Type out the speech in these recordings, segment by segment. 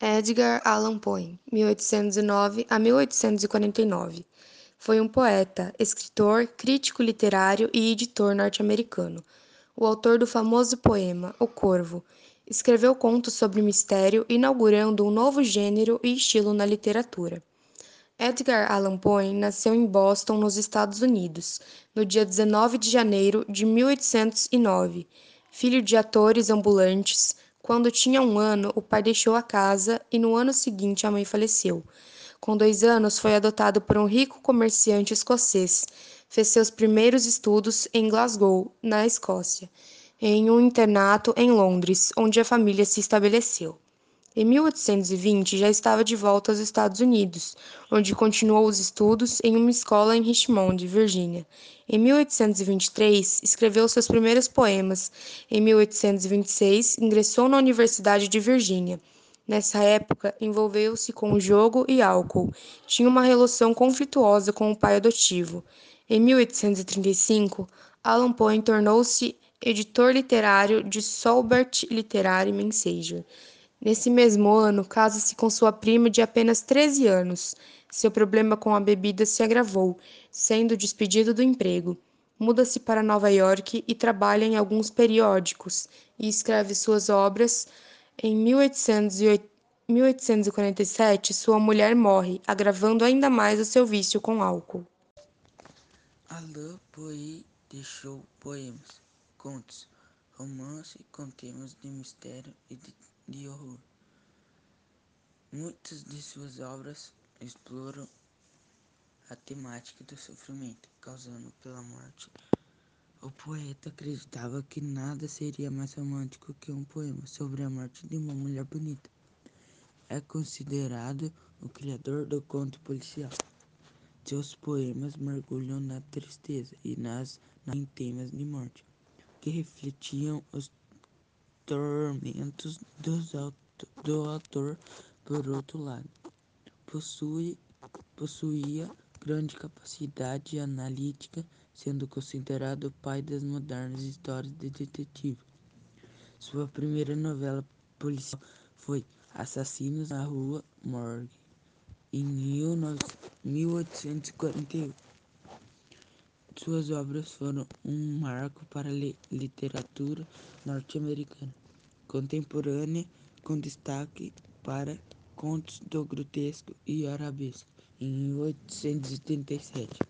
Edgar Allan Poe, 1809 a 1849, foi um poeta, escritor, crítico literário e editor norte-americano. O autor do famoso poema O Corvo escreveu contos sobre mistério, inaugurando um novo gênero e estilo na literatura. Edgar Allan Poe nasceu em Boston, nos Estados Unidos, no dia 19 de janeiro de 1809. Filho de atores ambulantes, quando tinha um ano, o pai deixou a casa e no ano seguinte a mãe faleceu. Com dois anos, foi adotado por um rico comerciante escocês. Fez seus primeiros estudos em Glasgow, na Escócia, em um internato em Londres, onde a família se estabeleceu. Em 1820, já estava de volta aos Estados Unidos, onde continuou os estudos em uma escola em Richmond, Virgínia. Em 1823, escreveu seus primeiros poemas. Em 1826, ingressou na Universidade de Virgínia. Nessa época, envolveu-se com jogo e álcool. Tinha uma relação conflituosa com o pai adotivo. Em 1835, Alan Poe tornou-se editor literário de Solbert Literary Messenger. Nesse mesmo ano, casa-se com sua prima de apenas 13 anos. Seu problema com a bebida se agravou, sendo despedido do emprego. Muda-se para Nova York e trabalha em alguns periódicos e escreve suas obras. Em 1847, sua mulher morre, agravando ainda mais o seu vício com álcool. Alain Poe deixou poemas, contos, romance com temas de mistério e de, de horror. Muitas de suas obras exploram a temática do sofrimento causado pela morte. O poeta acreditava que nada seria mais romântico que um poema sobre a morte de uma mulher bonita. É considerado o criador do conto policial. Seus poemas mergulham na tristeza e nas em temas de morte, que refletiam os tormentos do autor. Por outro lado, possui, possuía grande capacidade analítica, sendo considerado o pai das modernas histórias de detetive. Sua primeira novela policial foi Assassinos na Rua Morgue, em 1841. Suas obras foram um marco para a literatura norte-americana contemporânea, com destaque para contos do grotesco e arabesco, em 1837.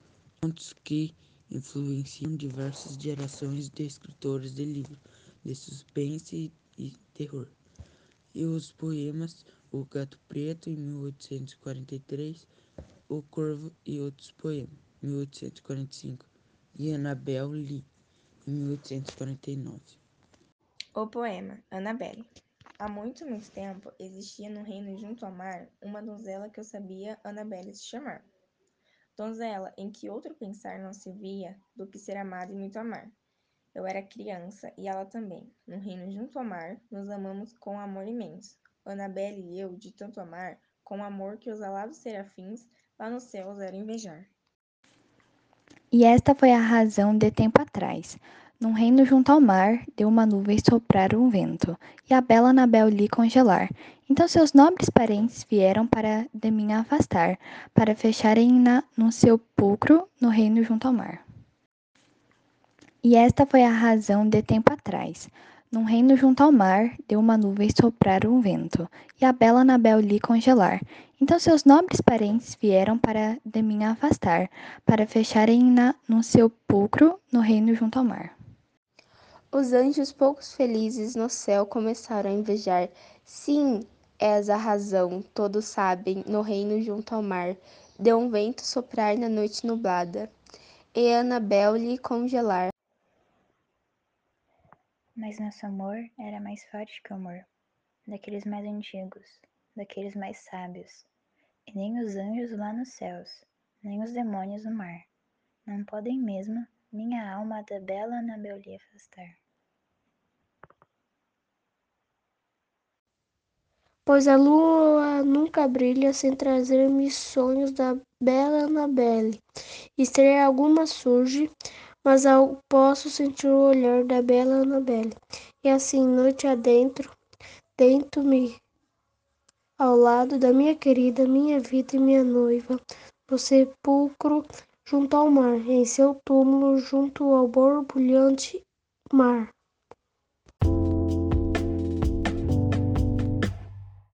Contos que influenciam diversas gerações de escritores de livros de suspense e terror. E os poemas O Gato Preto, em 1843, O Corvo e outros poemas, 1845, e Annabel Lee, em 1849. O poema Annabelle Há muito, muito tempo, existia no reino junto ao mar uma donzela que eu sabia Annabelle se chamar. Donzela em que outro pensar não se via do que ser amada e muito amar. Eu era criança e ela também. No reino junto ao mar, nos amamos com amor imenso. Annabelle e eu, de tanto amar, com amor que os alados serafins lá nos céus eram invejar. E esta foi a razão de tempo atrás. Num reino junto ao mar, deu uma nuvem soprar um vento, e a bela Anabel lhe congelar. Então seus nobres parentes vieram para de mim afastar, para fecharem na, no seu pulcro no reino junto ao mar. E esta foi a razão de tempo atrás. Num reino junto ao mar, deu uma nuvem soprar um vento, e a bela Anabel lhe congelar. Então seus nobres parentes vieram para de mim afastar, para fecharem na, no seu pulcro no reino junto ao mar. Os anjos poucos felizes no céu começaram a invejar. Sim, és a razão, todos sabem, no reino junto ao mar, deu um vento soprar na noite nublada, e Anabel lhe congelar. Mas nosso amor era mais forte que o amor, daqueles mais antigos, daqueles mais sábios, e nem os anjos lá nos céus, nem os demônios no mar, não podem mesmo minha alma da bela Anabel lhe afastar. Pois a lua nunca brilha sem trazer-me sonhos da bela Anabelle. Estrela alguma surge, mas ao posso sentir o olhar da bela Anabelle. E assim, noite adentro, dentro me ao lado da minha querida, minha vida e minha noiva, no sepulcro junto ao mar, em seu túmulo junto ao borbulhante mar.